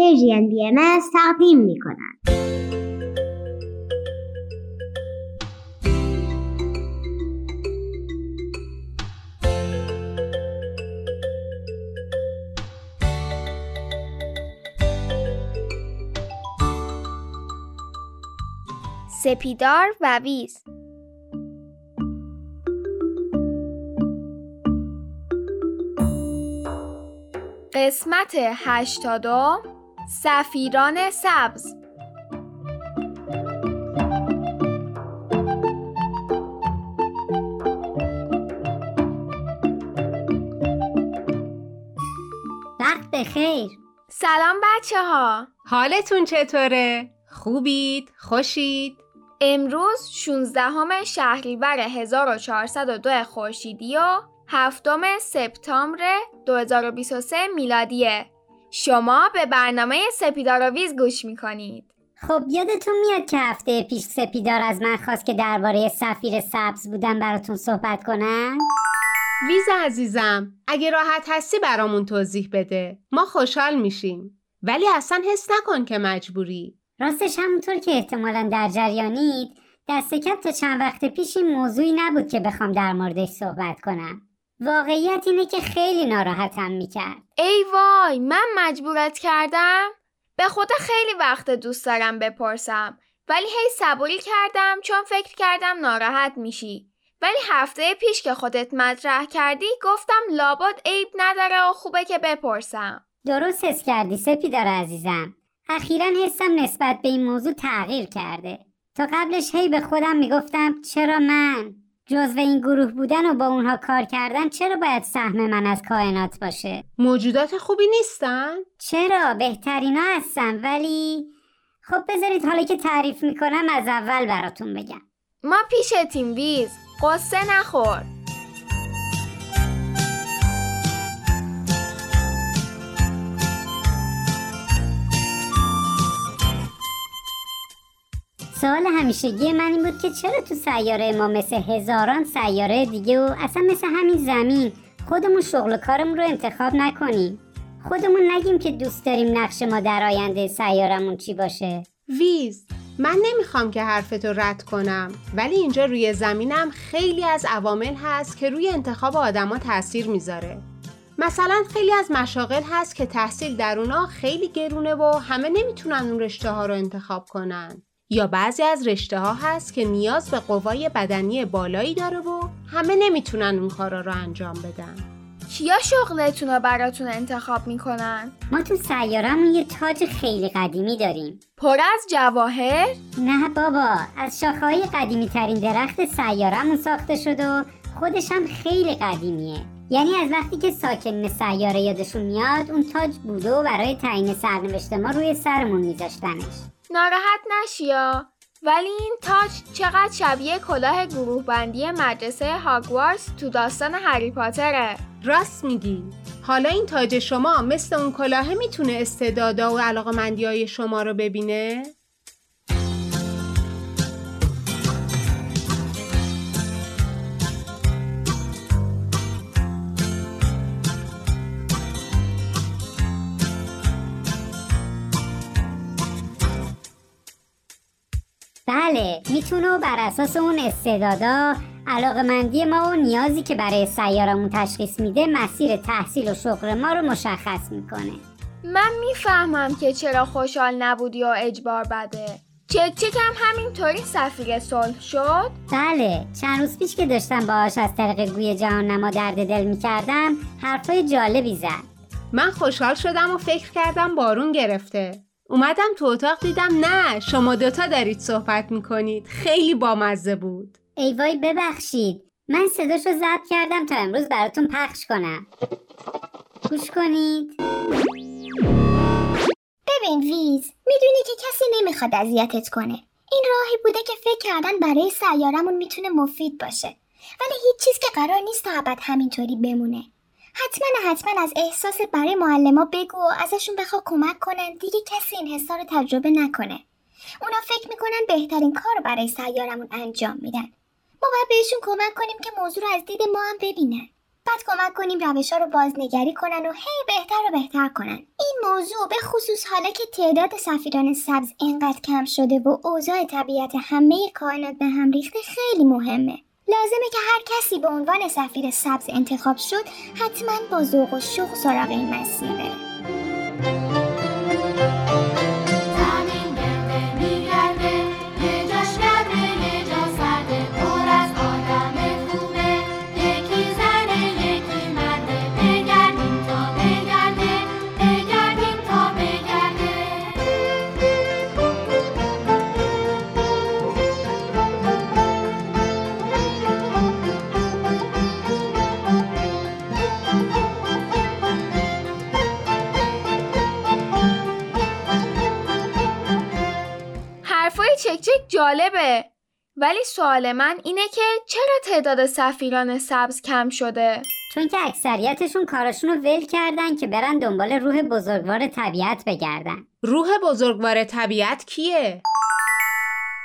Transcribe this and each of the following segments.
پرژین بی ام تقدیم می کند. سپیدار و ویز قسمت هشتادم سفیران سبز وقت بخیر سلام بچه ها حالتون چطوره؟ خوبید؟ خوشید؟ امروز 16 شهریور 1402 خورشیدی و هفتم سپتامبر 2023 میلادیه شما به برنامه سپیداراویز گوش می‌کنید. خب یادتون میاد که هفته پیش سپیدار از من خواست که درباره سفیر سبز بودن براتون صحبت کنم؟ ویز عزیزم اگه راحت هستی برامون توضیح بده. ما خوشحال میشیم. ولی اصلا حس نکن که مجبوری. راستش همونطور که احتمالا در جریانید دست کم تا چند وقت پیش این موضوعی نبود که بخوام در موردش صحبت کنم. واقعیت اینه که خیلی ناراحتم می‌کرد. ای وای من مجبورت کردم؟ به خدا خیلی وقت دوست دارم بپرسم. ولی هی صبوری کردم چون فکر کردم ناراحت میشی. ولی هفته پیش که خودت مطرح کردی گفتم لابد عیب نداره و خوبه که بپرسم. درست حس کردی سپیدار عزیزم. اخیرا حسم نسبت به این موضوع تغییر کرده. تا قبلش هی به خودم می‌گفتم چرا من؟ جزو این گروه بودن و با اونها کار کردن چرا باید سهم من از کائنات باشه؟ موجودات خوبی نیستن؟ چرا؟ بهترینا هستن ولی خب بذارید حالا که تعریف می‌کنم از اول براتون بگم. ما پیش تیم ویز قصه نخور. سوال همیشگی من این بود که چرا تو سیاره ما مثل هزاران سیاره دیگه و اصلا مثل همین زمین خودمون شغل کارمون رو انتخاب نکنیم؟ خودمون نگیم که دوست داریم نقش ما در آینده سیارمون چی باشه؟ ویز من نمی‌خوام که حرفتو رد کنم ولی اینجا روی زمینم خیلی از عوامل هست که روی انتخاب آدما تاثیر می‌ذاره. مثلا خیلی از مشاغل هست که تحصیل در اونا خیلی گرونه و همه نمی‌تونن اون رشته ها رو انتخاب کنن. یا بعضی از رشته ها هست که نیاز به قوای بدنی بالایی داره و همه نمی‌تونن اون کارا رو انجام بدن کیا شغلتون رو براتون انتخاب می‌کنن؟ ما تو سیارمون یه تاج خیلی قدیمی داریم پر از جواهر؟ نه بابا از شاخهای قدیمی ترین درخت سیارمون ساخته شد و خودش هم خیلی قدیمیه یعنی از وقتی که ساکن سیاره یادشون میاد اون تاج بوده و برای تعیین سرنوشت ما روی سرمون میذاشتنش ناراحت نشیا ولی این تاج چقدر شبیه کلاه گروه بندی مدرسه هاگوارتس تو داستان هری پاتره. راست میگی. حالا این تاج شما مثل اون کلاهه می‌تونه استعدادا و علاقمندی های شما رو ببینه؟ بله می‌تونه و بر اساس اون استعدادا علاقمندی ما و نیازی که برای سیارمون تشخیص میده مسیر تحصیل و شغل ما رو مشخص می‌کنه. من می‌فهمم که چرا خوشحال نبودی و اجبار بده. چک چکم همینطوری سفیر صلح شد؟ بله چند روز پیش که داشتم باهاش از طریق گوی جهان نما درد دل می‌کردم حرفای جالبی زد. من خوشحال شدم و فکر کردم بارون گرفته. اومدم تو اتاق دیدم نه شما دوتا دارید صحبت می‌کنید. خیلی بامزه بود. ای وای ببخشید. من صداشو ضبط کردم تا امروز براتون پخش کنم. گوش کنید. ببین ویز می‌دونی که کسی نمی‌خواد اذیتت کنه. این راهی بوده که فکر کردن برای سیارمون می‌تونه مفید باشه. ولی هیچ چیز که قرار نیست تا ابد همینطوری بمونه. حتما حتما از احساس برای معلما بگو و ازشون بخوا کمک کنن. دیگه کسی این حسا رو تجربه نکنه. اونا فکر می‌کنن بهترین کار برای سیارمون انجام میدن. ما باید بهشون کمک کنیم که موضوع رو از دید ما هم ببینن. بعد کمک کنیم روش ها رو بازنگری کنن و هی بهتر و بهتر کنن. این موضوع به خصوص حالا که تعداد سفیران سبز اینقدر کم شده و اوضاع طبیعت همه کائنات به هم ریخته خیلی مهمه. لازمه که هر کسی به عنوان سفیر سبز انتخاب شد حتما با ذوق و شوق سراغ این مسیر جالبه ولی سوال من اینه که چرا تعداد سفیران سبز کم شده؟ چون که اکثریتشون کاراشون رو ول کردن که برن دنبال روح بزرگوار طبیعت بگردن روح بزرگوار طبیعت کیه؟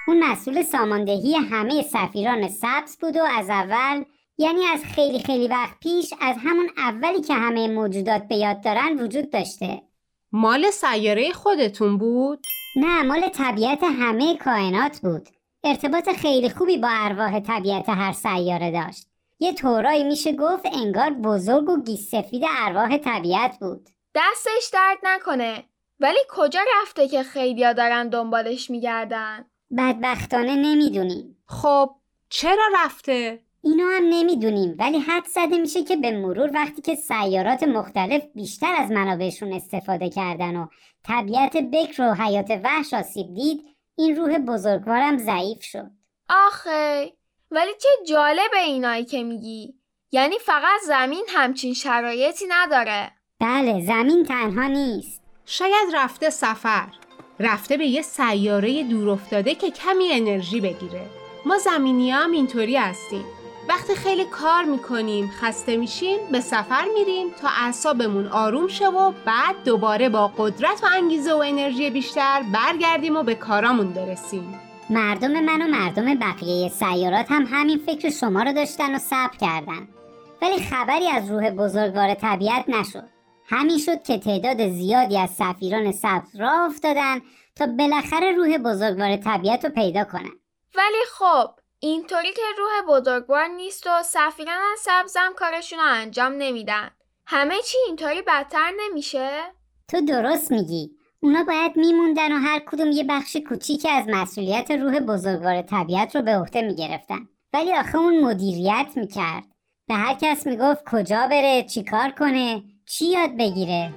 اون مسئول ساماندهی همه سفیران سبز بود و از اول یعنی از خیلی خیلی وقت پیش از همون اولی که همه موجودات به یاد دارن وجود داشته مال سیاره خودتون بود؟ نه مال طبیعت همه کائنات بود. ارتباط خیلی خوبی با ارواح طبیعت هر سیاره داشت. یه طورایی میشه گفت انگار بزرگ و گیس سفید ارواح طبیعت بود. دستش درد نکنه. ولی کجا رفته که خیلیا دارن دنبالش میگردن؟ بدبختانه نمی‌دونیم. خب چرا رفته؟ اینو هم نمی‌دونیم ولی حد زده میشه که به مرور وقتی که سیارات مختلف بیشتر از منابعشون استفاده کردن و طبیعت بکر و حیات وحش آسیب دید این روح بزرگوارم ضعیف شد. آخه ولی چه جالبه اینایی که میگی. یعنی فقط زمین همچین شرایطی نداره. بله زمین تنها نیست. شاید رفته سفر. رفته به یه سیاره دور افتاده که کمی انرژی بگیره. ما زمینی هم اینطوری هستیم. وقتی خیلی کار می‌کنیم خسته میشیم به سفر میریم تا اعصابمون آروم شه و بعد دوباره با قدرت و انگیزه و انرژی بیشتر برگردیم و به کارامون برسیم. مردم من و مردم بقیه سیارات هم همین فکر شما رو داشتن و صبر کردن. ولی خبری از روح بزرگوار طبیعت نشد. همین شد که تعداد زیادی از سفیران سبز راه افتادن تا بالاخره روح بزرگوار طبیعت رو پیدا کنن. ولی خب اینطوری که روح بزرگوار نیست و سفیران از سبزم کارشون رو انجام نمیدن. همه چی اینطوری بدتر نمیشه؟ تو درست میگی. اونا باید میموندن و هر کدوم یه بخش کوچیکی از مسئولیت روح بزرگوار طبیعت رو به عهده می‌گرفتن. ولی آخه اون مدیریت می‌کرد. به هر کس می‌گفت کجا بره چیکار کنه چی یاد بگیره.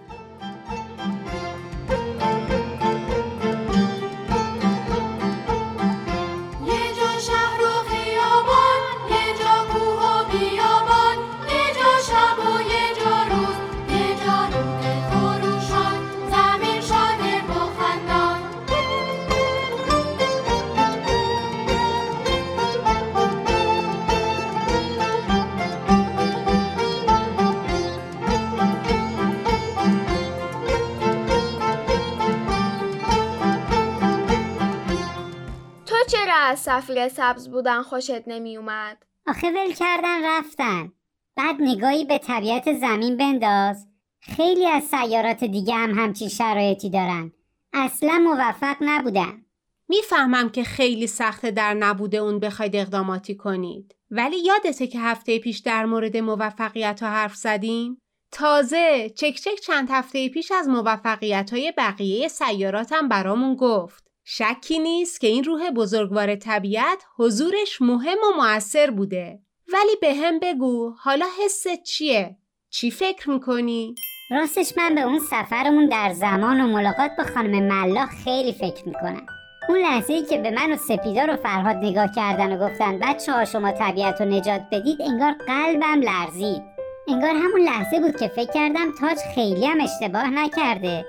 از سفیر سبز بودن خوشت نمیومد؟ آخه ول کردن رفتن. بعد نگاهی به طبیعت زمین بنداز. خیلی از سیارات دیگه هم همچین شرایطی دارن. اصلا موفق نبودن. می‌فهمم که خیلی سخته در نبوده اون بخواید اقداماتی کنید. ولی یادته که هفته پیش در مورد موفقیت ها حرف زدیم؟ تازه چک چک چند هفته پیش از موفقیت های بقیه سیاراتم برامون گفت. شکی نیست که این روح بزرگوار طبیعت حضورش مهم و موثر بوده ولی به هم بگو حالا حست چیه؟ چی فکر می‌کنی؟ راستش من به اون سفرمون در زمان و ملاقات با خانم ملاح خیلی فکر می‌کنم اون لحظه ای که به من و سپیدار و فرهاد نگاه کردن و گفتن بچه ها شما طبیعت رو نجات بدید انگار قلبم لرزید انگار همون لحظه بود که فکر کردم تاج خیلی هم اشتباه نکرده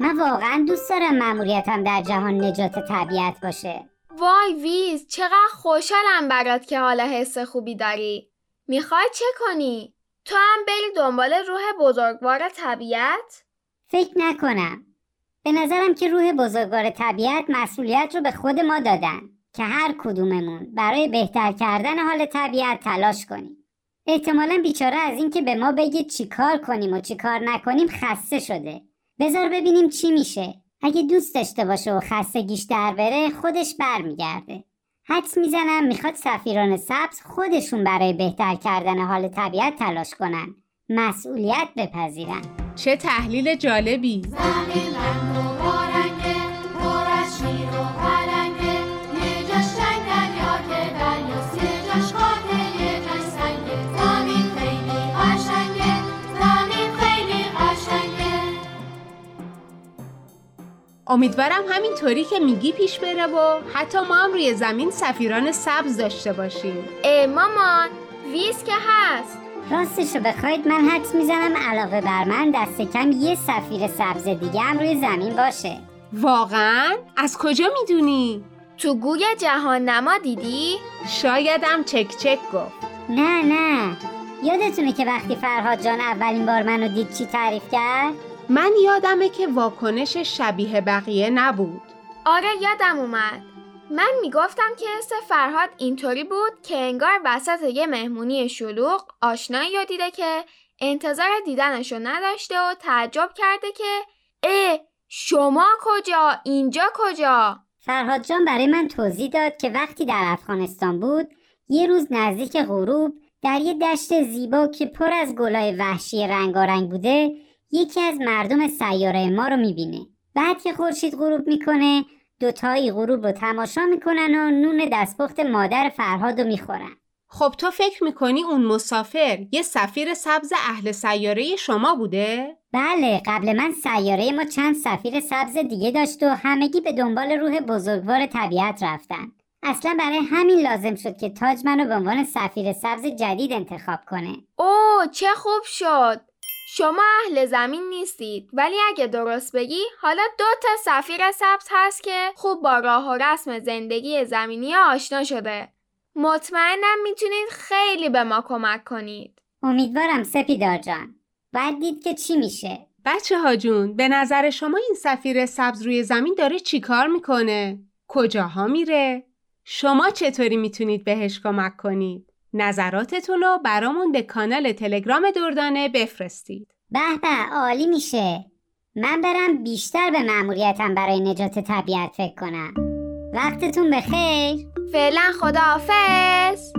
من واقعا دوست دارم مأموریتم در جهان نجات طبیعت باشه. وای ویز چقدر خوشحالم برات که حالا حس خوبی داری. می‌خوای چه کنی؟ تو هم بری دنبال روح بزرگوار طبیعت؟ فکر نکنم. به نظرم که روح بزرگوار طبیعت مسئولیت رو به خود ما دادن که هر کدوممون برای بهتر کردن حال طبیعت تلاش کنیم. احتمالا بیچاره از اینکه به ما بگه چیکار کنیم و چیکار نکنیم خسته شده. بذار ببینیم چی میشه. اگه دوست داشته باشه و خستگیش در بره خودش برمیگرده. حدس می‌زنم می‌خواد سفیران سبز خودشون برای بهتر کردن حال طبیعت تلاش کنن. مسئولیت بپذیرن. چه تحلیل جالبی. امیدوارم همینطوری که میگی پیش بره و حتی ما هم روی زمین سفیران سبز داشته باشیم اه مامان ویز که هست راستش رو بخواید من حدس می‌زنم علاوه بر من دست کم یه سفیر سبز دیگه هم روی زمین باشه واقعا؟ از کجا می‌دونی؟ تو گوی جهان نما دیدی؟ شایدم چک چک گفت نه نه یادتونه که وقتی فرهاد جان اولین بار منو دید چی تعریف کرد؟ من یادمه که واکنش شبیه بقیه نبود. آره یادم اومد. من می‌گفتم که حس فرهاد اینطوری بود که انگار وسط یه مهمونی شلوغ آشنایی رو دیده که انتظار دیدنشو نداشته و تعجب کرده که اه شما کجا؟ اینجا کجا؟ فرهاد جان برای من توضیح داد که وقتی در افغانستان بود یه روز نزدیک غروب در یه دشت زیبا که پر از گلای وحشی رنگارنگ بوده یکی از مردم سیاره ما رو می‌بینه. بعد که خورشید غروب می‌کنه دوتایی غروب رو تماشا می‌کنن و نون دستپخت مادر فرهاد رو می‌خورن. خب تو فکر می‌کنی اون مسافر یه سفیر سبز اهل سیاره شما بوده؟ بله قبل من سیاره ما چند سفیر سبز دیگه داشت و همگی به دنبال روح بزرگوار طبیعت رفتن. اصلا برای همین لازم شد که تاج منو به عنوان سفیر سبز جدید انتخاب کنه. اوه چه خوب شد! شما اهل زمین نیستید ولی اگه درست بگی حالا دو تا سفیر سبز هست که خوب با راه و رسم زندگی زمینی آشنا شده مطمئنم می‌تونید خیلی به ما کمک کنید امیدوارم سپیدار جان باید دید که چی میشه بچه ها جون به نظر شما این سفیر سبز روی زمین داره چیکار می‌کنه؟ کجاها میره؟ شما چطوری می‌تونید بهش کمک کنید؟ نظراتتون رو برامون به کانال تلگرام دردانه بفرستید. به به عالی میشه. من برم بیشتر به مأموریتم برای نجات طبیعت فکر کنم. وقتتون بخیر. فعلا خداحافظ.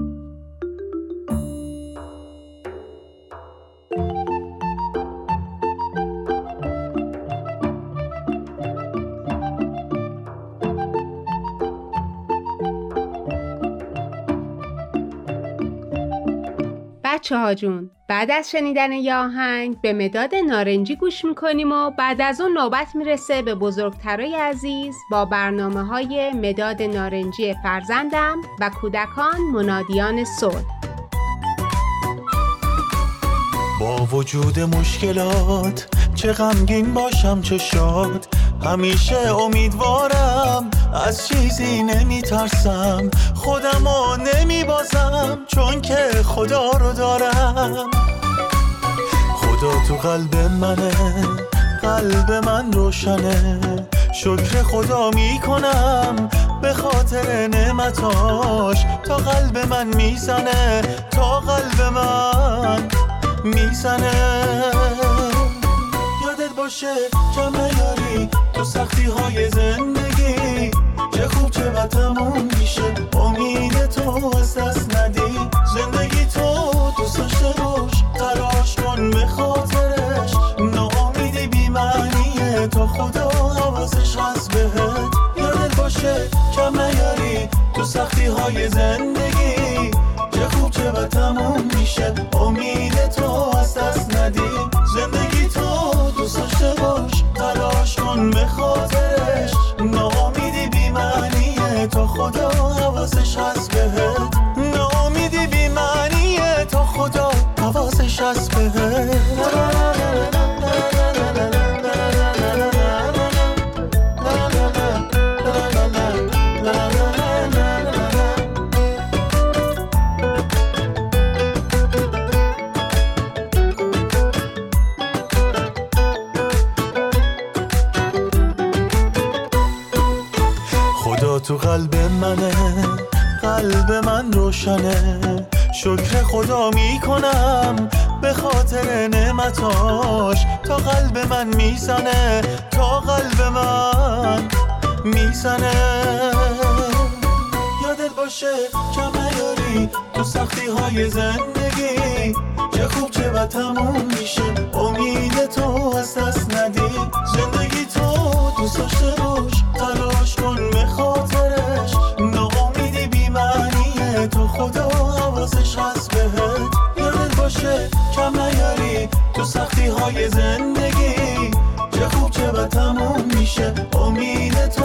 بچه ها جون بعد از شنیدن یه آهنگ به مداد نارنجی گوش می‌کنیم و بعد از اون نوبت می‌رسه به بزرگترای عزیز با برنامه های مداد نارنجی فرزندم و کودکان منادیان صلح. با وجود مشکلات چه غمگین باشم چه شاد همیشه امیدوارم از چیزی نمیترسم خودمو نمیبازم چون که خدا رو دارم. خدا تو قلب منه قلب من روشنه. شکر خدا می‌کنم به خاطر نعمتاش. تا قلب من می‌زنه تا قلب من می‌زنه. یادت باشه جمع یاری تو سختی های زندگی. چه خوب چه بد تموم میشه. امید تو از دست ندی. زندگی تو دوست داشته باش. تلاش کن به خاطرش. ناامیدی بی معنیه. تا خدا حواسش هست بهت. یادت باشه جمع یاری تو سختی های زندگی. چه خوب چه بد تموم میشه. امید تو از دست ندی. های زندگی. چه خوب چه بد تموم میشه. امید تو از دست ندی. زندگی تو دوست داشته باش. تلاش کن به خاطرش. ناامیدی بیمعنیه تو خدا حواسش هست بهت. یادت باشه کم نیاری. تو سختی های زندگی. چه خوب چه بد تموم میشه. امید تو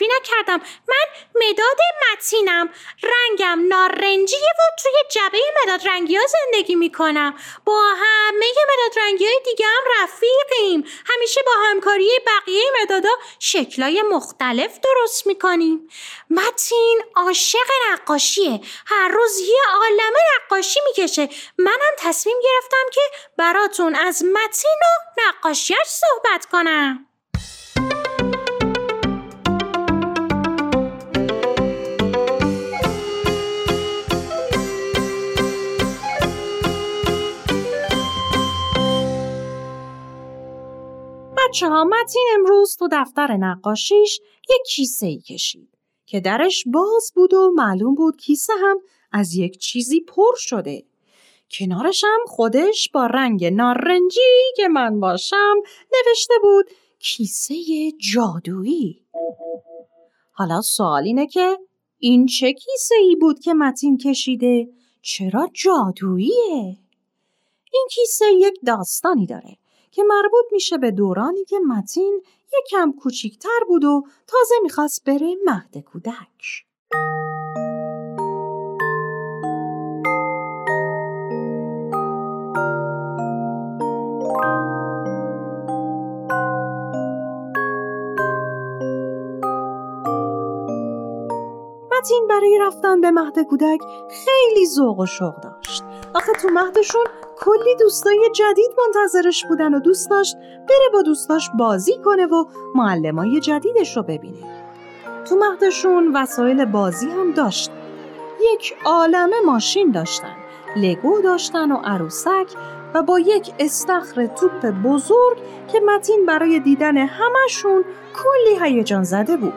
معرفی نکردم. من مداد متینم. رنگم نارنجیه و توی جبه مداد رنگی ها زندگی می‌کنم. با همه مداد رنگی های دیگه هم رفیقیم. همیشه با همکاری بقیه مدادا شکلای مختلف درست می‌کنیم. متین عاشق نقاشیه. هر روز یه عالمه نقاشی می‌کشه. منم تصمیم گرفتم که براتون از متین و نقاشیش صحبت کنم. بچه ها متین امروز تو دفتر نقاشیش یک کیسه ای کشید که درش باز بود و معلوم بود کیسه هم از یک چیزی پر شده. کنارش هم خودش با رنگ نارنجی که من باشم نوشته بود کیسه جادویی. حالا سوال اینه که این چه کیسه ای بود که متین کشیده؟ چرا جادوییه؟ این کیسه یک داستانی داره که مربوط میشه به دورانی که متین یکم کوچیکتر بود و تازه می‌خواست بره مهد کودک. متین برای رفتن به مهد کودک خیلی ذوق و شوق داشت. آخه تو مهدشون کلی دوستای جدید منتظرش بودن و دوست داشت بره با دوستاش بازی کنه و معلمای جدیدش رو ببینه. تو مهدشون وسایل بازی هم داشت. یک عالمه ماشین داشتن. لگو داشتن و عروسک و با یک استخر توپ بزرگ که متین برای دیدن همشون کلی هیجان زده بود.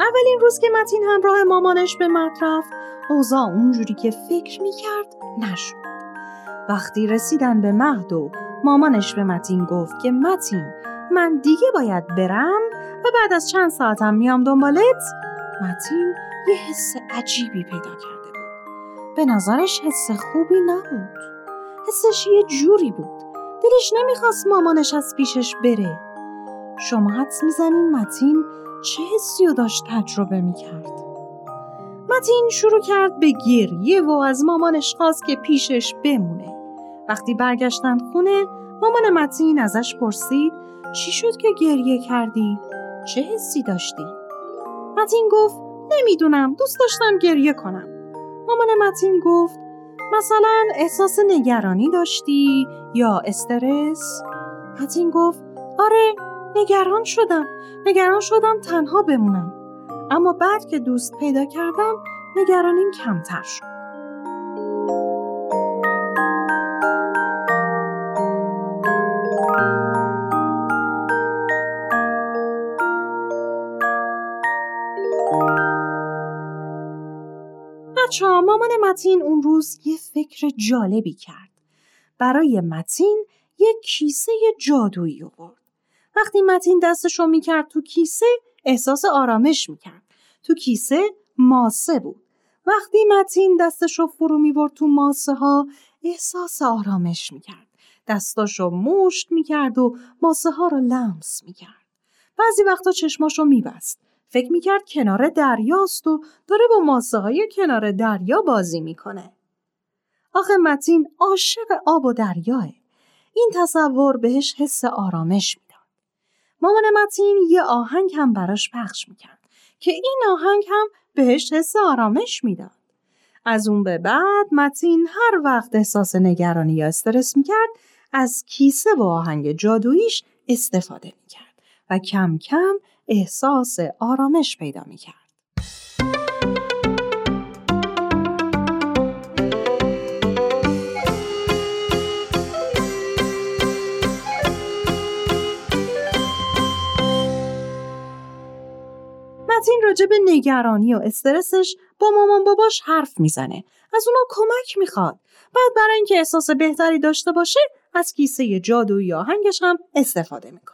اولین روز که متین همراه مامانش به مهد رفت اوضاع اونجوری که فکر می‌کرد نشد. وقتی رسیدن به مهد و مامانش به متین گفت که متین من دیگه باید برم و بعد از چند ساعتم میام دنبالت متین یه حس عجیبی پیدا کرده بود. به نظرش حس خوبی نبود. حسش یه جوری بود. دلش نمی‌خواست مامانش از پیشش بره. شما حدس می‌زنین متین چه حسی رو داشت تجربه می‌کرد؟ متین شروع کرد به گریه و از مامانش خواست که پیشش بمونه. وقتی برگشتن خونه مامان متین ازش پرسید چی شد که گریه کردی؟ چه حسی داشتی؟ متین گفت نمی‌دونم دوست داشتم گریه کنم. مامان متین گفت مثلا احساس نگرانی داشتی یا استرس؟ متین گفت آره نگران شدم نگران شدم تنها بمونم اما بعد که دوست پیدا کردم نگرانیم کمتر شد. بچه ها مامان متین اون روز یه فکر جالبی کرد. برای متین یه کیسه جادویی آورد. وقتی متین دستشو می‌کرد تو کیسه احساس آرامش می‌کرد. تو کیسه ماسه بود. وقتی متین دستشو فرو می‌برد تو ماسه ها احساس آرامش می‌کرد. دستاشو مشت می‌کرد و ماسه ها رو لمس می‌کرد. بعضی وقتا چشماشو میبست. فکر می‌کرد کنار دریاست و داره با ماسه های کنار دریا بازی می‌کنه. آخه متین عاشق آب و دریاه. این تصور بهش حس آرامش می‌داد. مامان متین یه آهنگ هم براش پخش می‌کرد که این آهنگ هم بهش حس آرامش می‌داد. از اون به بعد متین هر وقت احساس نگرانی یا استرس می‌کرد از کیسه با آهنگ جادوییش استفاده می‌کرد و کم کم احساس آرامش پیدا می‌کرد. متین راجع نگرانی و استرسش با مامان باباش حرف می‌زنه. از اونا کمک می‌خواد. بعد برای اینکه احساس بهتری داشته باشه از کیسه جادویی آهنگش هم استفاده می‌کنه.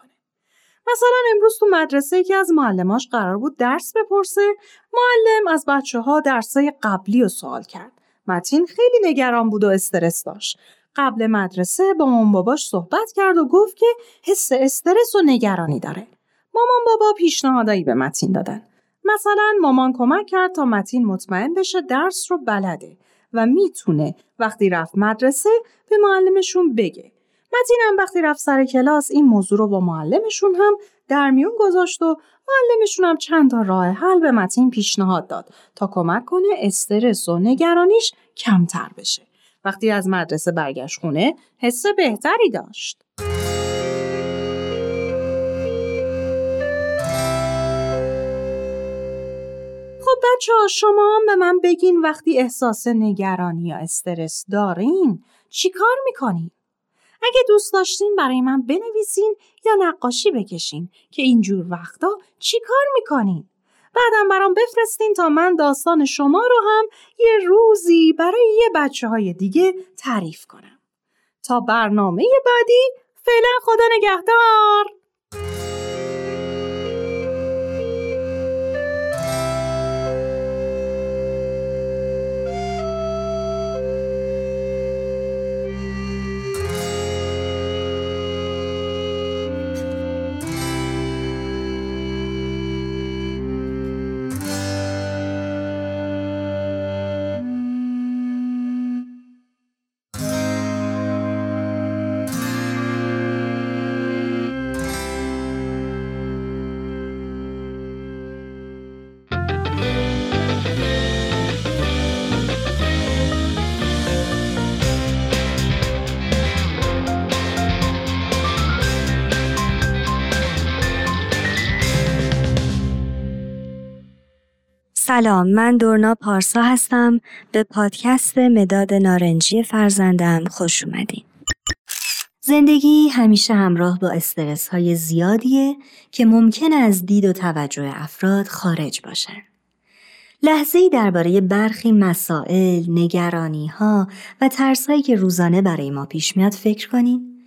مثلا امروز تو مدرسه یکی از معلماش قرار بود درس بپرسه. معلم از بچه ها درسای قبلی رو سوال کرد. متین خیلی نگران بود و استرس داشت. قبل مدرسه با مامان باباش صحبت کرد و گفت که حس استرس و نگرانی داره. مامان بابا پیشنهادایی به متین دادن. مثلا مامان کمک کرد تا متین مطمئن بشه درس رو بلده و می‌تونه وقتی رفت مدرسه به معلمشون بگه. متین هم وقتی رفت سر کلاس این موضوع رو با معلمشون هم در میون گذاشت و معلمشون هم چند تا راه حل به متین پیشنهاد داد تا کمک کنه استرس و نگرانیش کمتر بشه. وقتی از مدرسه برگشت خونه حس بهتری داشت. خب بچه شما هم به من بگین وقتی احساس نگرانی یا استرس دارین چی کار می‌کنین؟ اگه دوست داشتین برای من بنویسین یا نقاشی بکشین که اینجور وقتا چی کار می‌کنین؟ بعدم برام بفرستین تا من داستان شما رو هم یه روزی برای یه بچه های دیگه تعریف کنم. تا برنامه بعدی فعلا خدا نگهدار! سلام من دورنا پارسا هستم به پادکست مداد نارنجی فرزندم خوش اومدین زندگی همیشه همراه با استرس های زیادیه که ممکن از دید و توجه افراد خارج باشن. لحظه ای درباره برخی مسائل، نگرانی ها و ترس هایی که روزانه برای ما پیش میاد فکر کنین.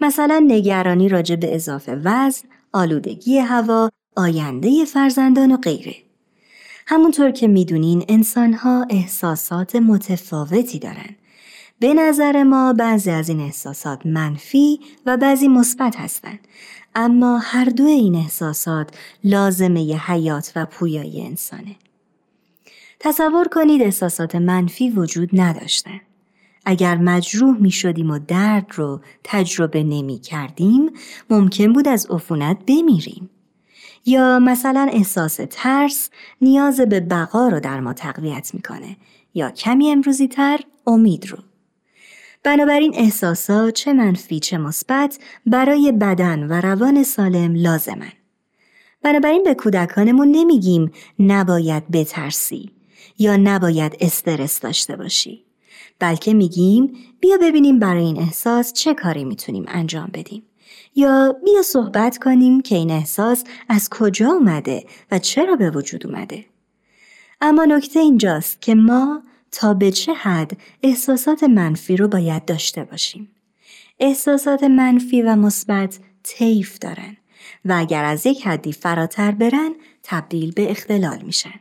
مثلا نگرانی راجع به اضافه وزن، آلودگی هوا، آینده فرزندان و غیره. همونطور که می‌دونین انسانها احساسات متفاوتی دارن. به نظر ما بعضی از این احساسات منفی و بعضی مثبت هستند. اما هر دو این احساسات لازمه ی حیات و پویایی انسانه. تصور کنید احساسات منفی وجود نداشتن. اگر مجروح می شدیم و درد رو تجربه نمی کردیم ممکن بود از عفونت بمیریم. یا مثلا احساس ترس نیاز به بقا رو در ما تقویت می‌کنه یا کمی امروزی تر امید رو. بنابراین احساسات چه منفی چه مثبت برای بدن و روان سالم لازمن. بنابراین به کودکانمون نمیگیم نباید بترسی. یا نباید استرس داشته باشی. بلکه میگیم بیا ببینیم برای این احساس چه کاری می‌تونیم انجام بدیم. یا بیا صحبت کنیم که این احساس از کجا اومده و چرا به وجود اومده. اما نکته اینجاست که ما تا به چه حد احساسات منفی رو باید داشته باشیم. احساسات منفی و مثبت طیف دارن و اگر از یک حدی فراتر برن تبدیل به اختلال میشن.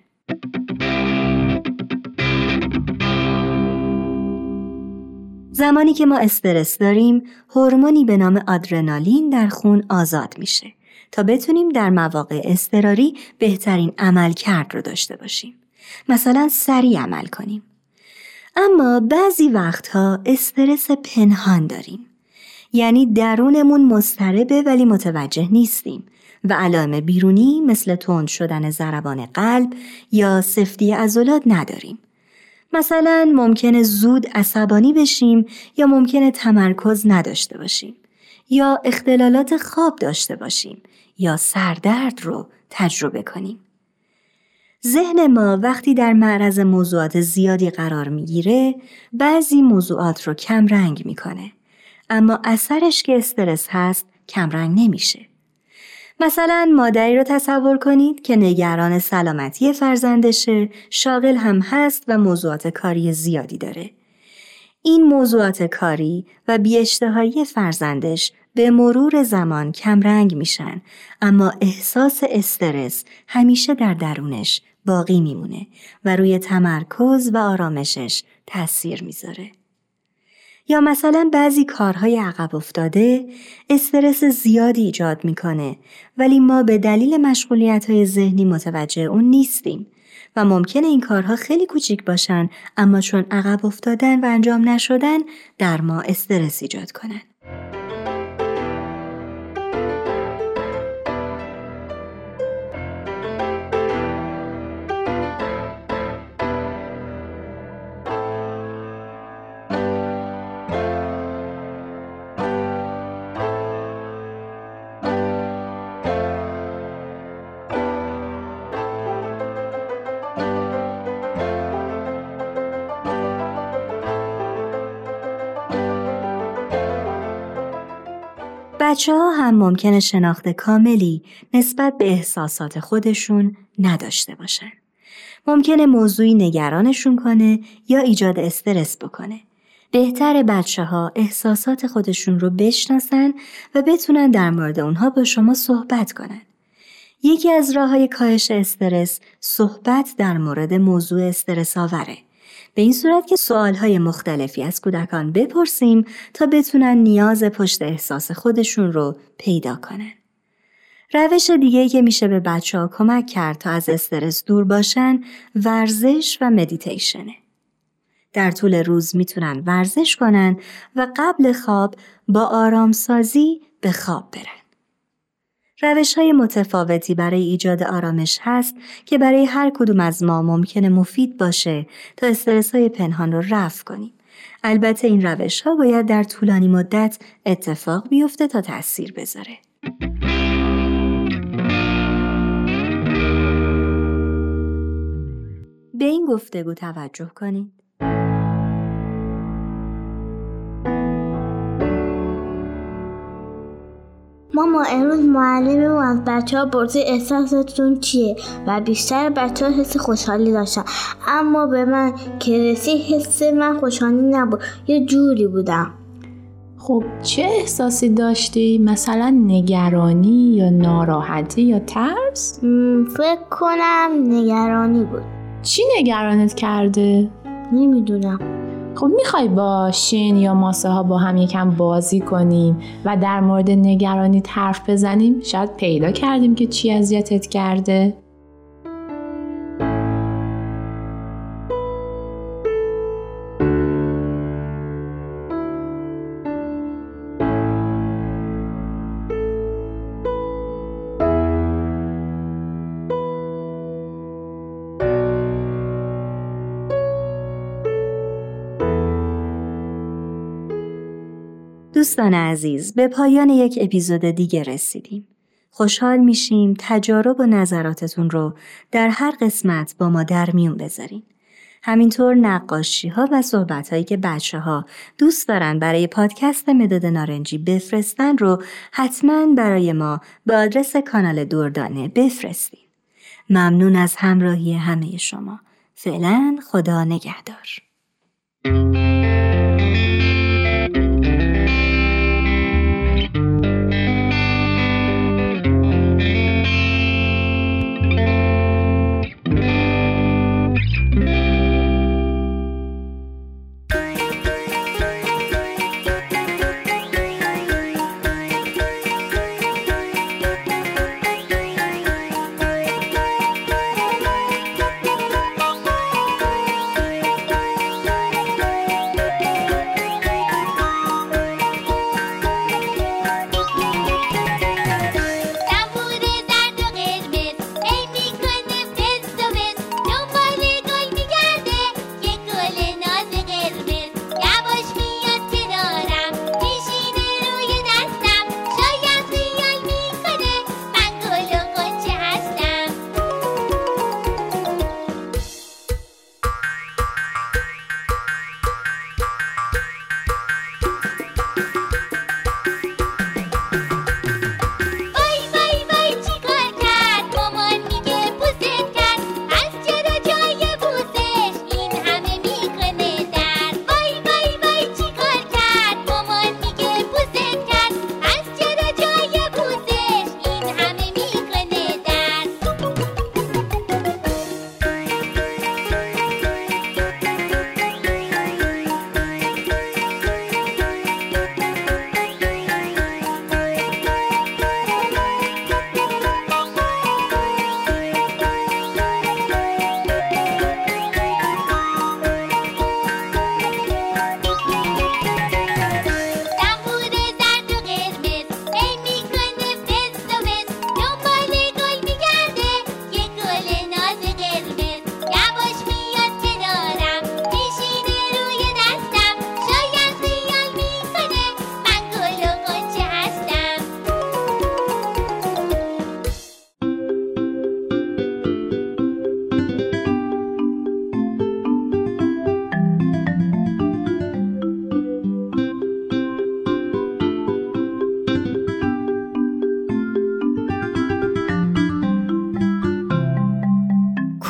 زمانی که ما استرس داریم، هورمونی به نام آدرنالین در خون آزاد میشه تا بتونیم در مواقع اضطراری بهترین عمل کرد رو داشته باشیم. مثلا سریع عمل کنیم. اما بعضی وقتها استرس پنهان داریم. یعنی درونمون مضطربه ولی متوجه نیستیم و علائم بیرونی مثل تند شدن ضربان قلب یا سفتی عضلات نداریم. مثلا ممکنه زود عصبانی بشیم یا ممکنه تمرکز نداشته باشیم یا اختلالات خواب داشته باشیم یا سردرد رو تجربه کنیم. ذهن ما وقتی در معرض موضوعات زیادی قرار می‌گیره بعضی موضوعات رو کم رنگ می‌کنه اما اثرش که استرس هست کم رنگ نمیشه. مثلا مادری رو تصور کنید که نگران سلامتی فرزندشه، شاغل هم هست و موضوعات کاری زیادی داره. این موضوعات کاری و بیاشتهایی فرزندش به مرور زمان کمرنگ میشن اما احساس استرس همیشه در درونش باقی میمونه و روی تمرکز و آرامشش تاثیر می‌ذاره. یا مثلا بعضی کارهای عقب افتاده استرس زیادی ایجاد می‌کنه ولی ما به دلیل مشغولیت های ذهنی متوجه اون نیستیم و ممکنه این کارها خیلی کوچیک باشن اما چون عقب افتادن و انجام نشدن در ما استرس ایجاد کنن. بچه ها هم ممکنه شناخت کاملی نسبت به احساسات خودشون نداشته باشن. ممکنه موضوعی نگرانشون کنه یا ایجاد استرس بکنه. بهتر بچه ها احساسات خودشون رو بشناسن و بتونن در مورد اونها با شما صحبت کنن. یکی از راه های کاهش استرس صحبت در مورد موضوع استرس آوره. به این صورت که سوالهای مختلفی از کودکان بپرسیم تا بتونن نیاز پشت احساس خودشون رو پیدا کنن. روش دیگه که میشه به بچه ها کمک کرد تا از استرس دور باشن ورزش و مدیتیشنه. در طول روز می‌تونن ورزش کنن و قبل خواب با آرامسازی به خواب برن. روش های متفاوتی برای ایجاد آرامش هست که برای هر کدوم از ما ممکنه مفید باشه تا استرس های پنهان رو رفع کنیم. البته این روش ها باید در طولانی مدت اتفاق بیفته تا تأثیر بذاره. به این گفتگو توجه کنید. ماما امروز معلممون از بچه ها پرسید احساستون چیه و بیشتر بچه ها حس خوشحالی داشتن اما به من که رسید حس من خوشحالی نبود یه جوری بودم خب چه احساسی داشتی؟ مثلا نگرانی یا ناراحتی یا ترس؟ فکر کنم نگرانی بود چی نگرانت کرده؟ نمی‌دونم خب می‌خوای با شین یا ماسه ها با هم یکم بازی کنیم و در مورد نگرانی حرف بزنیم؟ شاید پیدا کردیم که چی اذیتت کرده. دوستان عزیز به پایان یک اپیزود دیگه رسیدیم. خوشحال میشیم تجارب و نظراتتون رو در هر قسمت با ما در میون بذارین. همینطور نقاشی ها و صحبت هایی که بچه ها دوست دارن برای پادکست مداد نارنجی بفرستن رو حتما برای ما به آدرس کانال دردانه بفرستین. ممنون از همراهی همه شما. فعلا خدا نگهدار.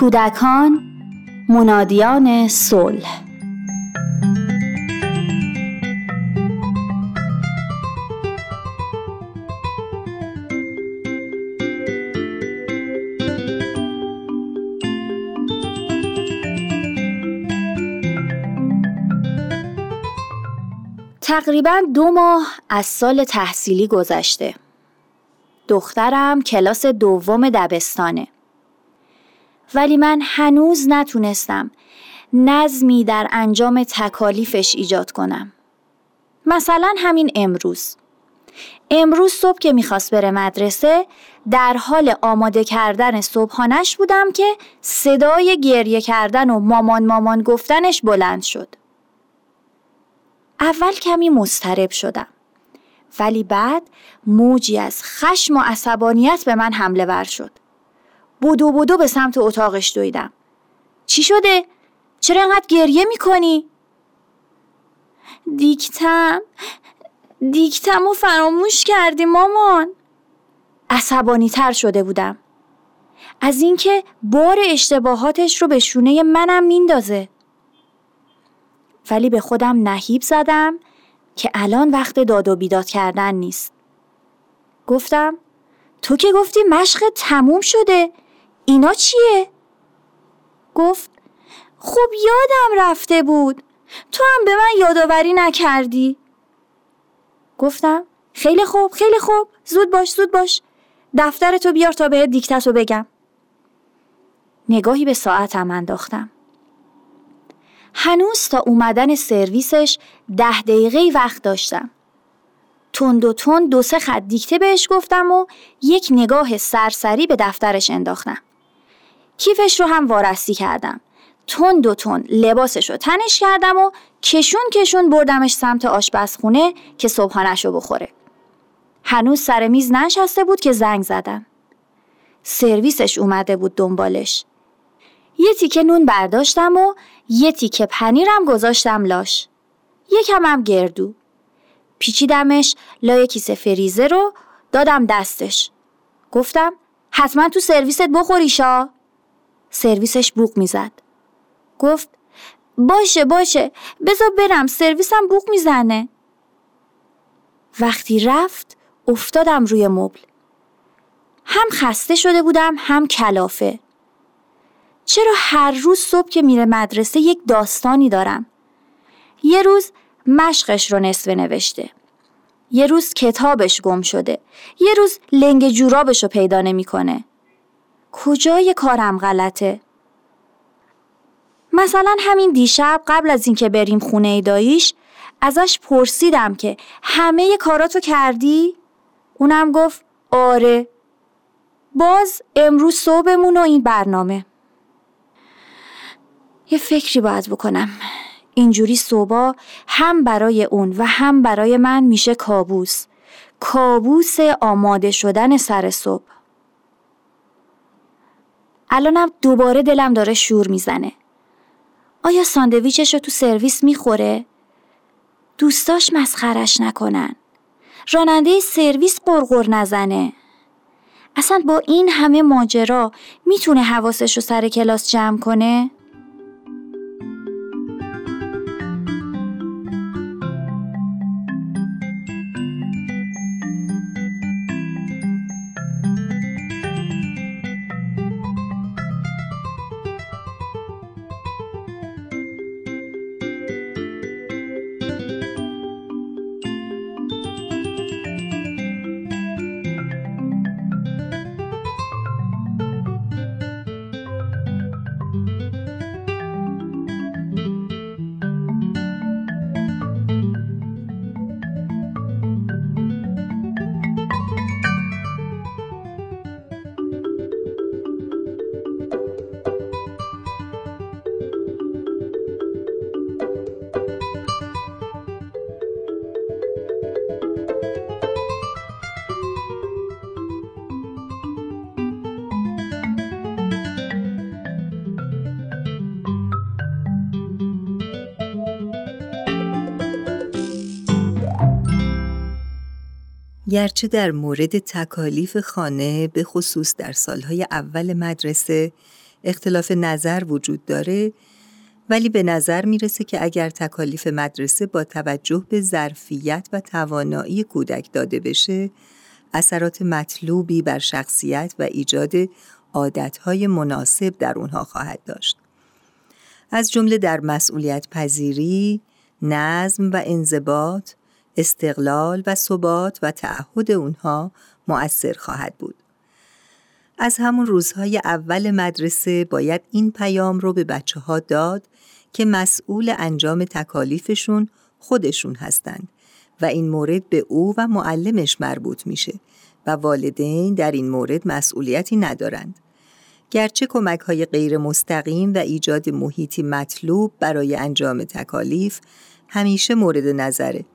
کودکان منادیان صلح تقریبا دو ماه از سال تحصیلی گذشته. دخترم کلاس دوم دبستانه. ولی من هنوز نتونستم نظمی در انجام تکالیفش ایجاد کنم. مثلا همین امروز. امروز صبح که می‌خواست بره مدرسه در حال آماده کردن صبحانش بودم که صدای گریه کردن و مامان مامان گفتنش بلند شد. اول کمی مضطرب شدم. ولی بعد موجی از خشم و عصبانیت به من حمله ور شد. بودو بودو به سمت اتاقش دویدم. چی شده؟ چرا انقدر گریه می‌کنی؟ دیکتم دیکتم و فراموش کردی مامان عصبانی تر شده بودم از اینکه بار اشتباهاتش رو به شونه منم میندازه ولی به خودم نهیب زدم که الان وقت داد و بیداد کردن نیست گفتم تو که گفتی مشق تموم شده اینا چیه؟ گفت خب یادم رفته بود. تو هم به من یادآوری نکردی. گفتم خیلی خوب خیلی خوب. زود باش زود باش. دفترتو بیار تا بهت دیکتتو بگم. نگاهی به ساعتم انداختم. هنوز تا اومدن سرویسش ده دقیقه وقت داشتم. تند و تند دو سه خط دیکته بهش گفتم و یک نگاه سرسری به دفترش انداختم. کیفش رو هم وارسی کردم تند و تند لباسش رو تنش کردم و کشون کشون بردمش سمت آشپزخونه که صبحانش رو بخوره هنوز سر میز ننشسته بود که زنگ زدم. سرویسش اومده بود دنبالش. یه تیکه نون برداشتم و یه تیکه پنیرم گذاشتم لاش. یکم هم گردو. پیچیدمش لای کیسه فریزه رو دادم دستش. گفتم حتما تو سرویست بخوریشا. سرویسش بوق می‌زد. گفت باشه باشه بذار برم سرویسم بوق می‌زنه. وقتی رفت افتادم روی مبل. هم خسته شده بودم هم کلافه. چرا هر روز صبح که میره مدرسه یک داستانی دارم؟ یه روز مشقش رو نصفه نوشته. یه روز کتابش گم شده. یه روز لنگ جورابش رو پیدا نمی‌کنه. کجای کارم غلطه؟ مثلا همین دیشب قبل از اینکه بریم خونه داییش ازش پرسیدم که همه کاراتو کردی؟ اونم گفت آره. باز امروز صبحمون و این برنامه. یه فکری باید بکنم. اینجوری صبح هم برای اون و هم برای من میشه کابوس. کابوس آماده شدن سر صبح. الانم دوباره دلم داره شور می‌زنه. آیا ساندویچش رو تو سرویس می‌خوره؟ دوستاش مسخرش نکنن. راننده سرویس قرقر نزنه. اصلا با این همه ماجرا می‌تونه حواسش رو سر کلاس جمع کنه؟ گرچه در مورد تکالیف خانه به خصوص در سالهای اول مدرسه اختلاف نظر وجود داره ولی به نظر می‌رسه که اگر تکالیف مدرسه با توجه به ظرفیت و توانایی کودک داده بشه اثرات مطلوبی بر شخصیت و ایجاد عادتهای مناسب در اونها خواهد داشت. از جمله در مسئولیت پذیری، نظم و انضباط، استقلال و ثبات و تعهد اونها مؤثر خواهد بود. از همون روزهای اول مدرسه باید این پیام رو به بچه ها داد که مسئول انجام تکالیفشون خودشون هستند و این مورد به او و معلمش مربوط میشه و والدین در این مورد مسئولیتی ندارند. گرچه کمک های غیر مستقیم و ایجاد محیطی مطلوب برای انجام تکالیف همیشه مورد نظره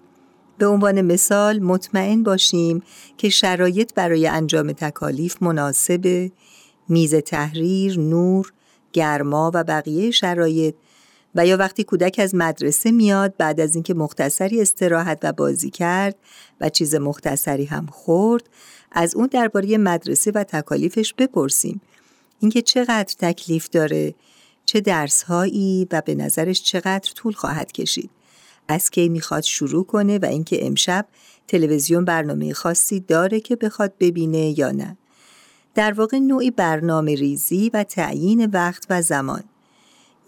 به عنوان مثال مطمئن باشیم که شرایط برای انجام تکالیف مناسب میز تحریر، نور، گرما و بقیه شرایط و یا وقتی کودک از مدرسه میاد بعد از اینکه مختصری استراحت و بازی کرد و چیز مختصری هم خورد از اون درباره مدرسه و تکالیفش بپرسیم. اینکه چقدر تکلیف داره چه درسهایی و به نظرش چقدر طول خواهد کشید. از کی می‌خواد شروع کنه و اینکه امشب تلویزیون برنامه خاصی داره که بخواد ببینه یا نه. در واقع نوعی برنامه ریزی و تعیین وقت و زمان.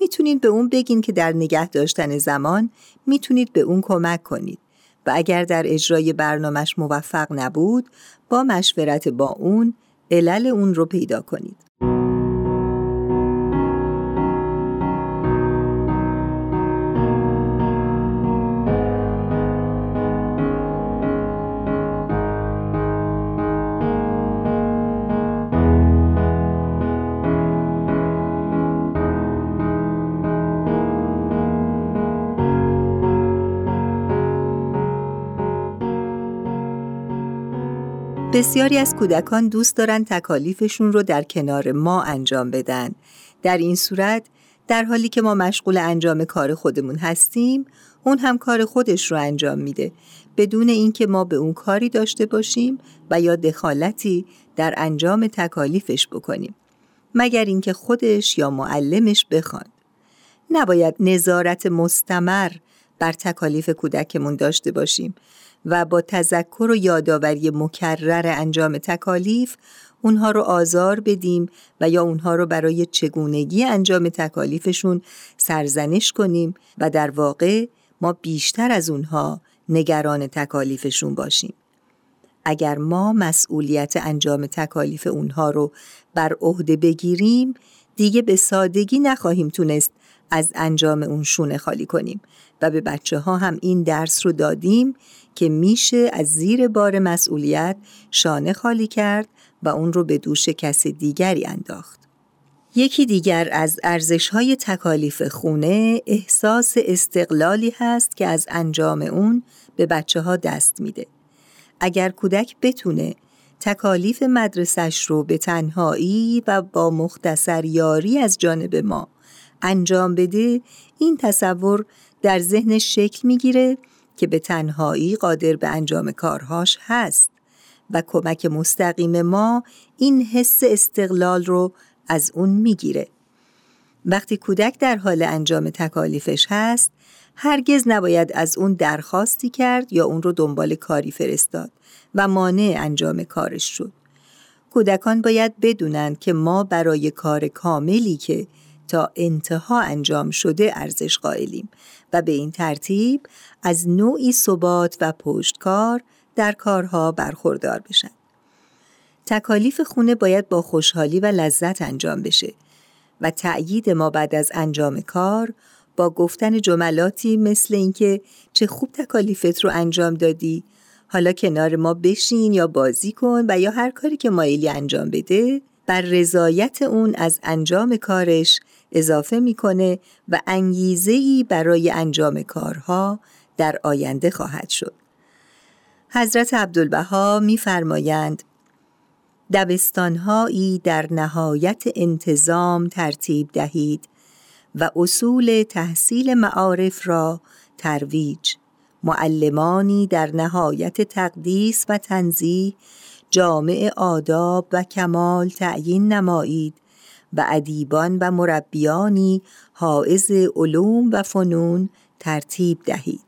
می‌تونید به اون بگین که در نگه داشتن زمان می‌تونید به اون کمک کنید و اگر در اجرای برنامهش موفق نبود با مشورت با اون علل اون رو پیدا کنید. بسیاری از کودکان دوست دارن تکالیفشون رو در کنار ما انجام بدن. در این صورت در حالی که ما مشغول انجام کار خودمون هستیم، اون هم کار خودش رو انجام میده بدون اینکه ما به اون کاری داشته باشیم و یا دخالتی در انجام تکالیفش بکنیم. مگر اینکه خودش یا معلمش بخوان. نباید نظارت مستمر بر تکالیف کودکمون داشته باشیم و با تذکر و یادآوری مکرر انجام تکالیف اونها رو آزار بدیم و یا اونها رو برای چگونگی انجام تکالیفشون سرزنش کنیم و در واقع ما بیشتر از اونها نگران تکالیفشون باشیم. اگر ما مسئولیت انجام تکالیف اونها رو بر عهده بگیریم دیگه به سادگی نخواهیم تونست از انجام اون شونه خالی کنیم و به بچه ها هم این درس رو دادیم که میشه از زیر بار مسئولیت شانه خالی کرد و اون رو به دوش کس دیگری انداخت. یکی دیگر از ارزش های تکالیف خونه احساس استقلالی هست که از انجام اون به بچه ها دست میده. اگر کودک بتونه تکالیف مدرسش رو به تنهایی و با مختصر یاری از جانب ما انجام بده این تصور در ذهنش شکل می‌گیره که به تنهایی قادر به انجام کارهاش هست و کمک مستقیم ما این حس استقلال رو از اون می‌گیره. وقتی کودک در حال انجام تکالیفش هست هرگز نباید از اون درخواستی کرد یا اون رو دنبال کاری فرستاد و مانع انجام کارش شد. کودکان باید بدونند که ما برای کار کاملی که تا انتها انجام شده ارزش قائلیم و به این ترتیب از نوعی ثبات و پشتکار در کارها برخوردار بشن. تکالیف خونه باید با خوشحالی و لذت انجام بشه و تأیید ما بعد از انجام کار با گفتن جملاتی مثل اینکه چه خوب تکالیفت رو انجام دادی حالا کنار ما بشین یا بازی کن و یا هر کاری که مایلی انجام بده بر رضایت اون از انجام کارش اضافه می‌کنه و انگیزه ای برای انجام کارها در آینده خواهد شد. حضرت عبدالبها میفرمایند دبستانهایی در نهایت انتظام ترتیب دهید و اصول تحصیل معارف را ترویج معلمانی در نهایت تقدیس و تنزیه جامع آداب و کمال تعیین نمایید و ادیبان و مربیانی حائز علوم و فنون ترتیب دهید.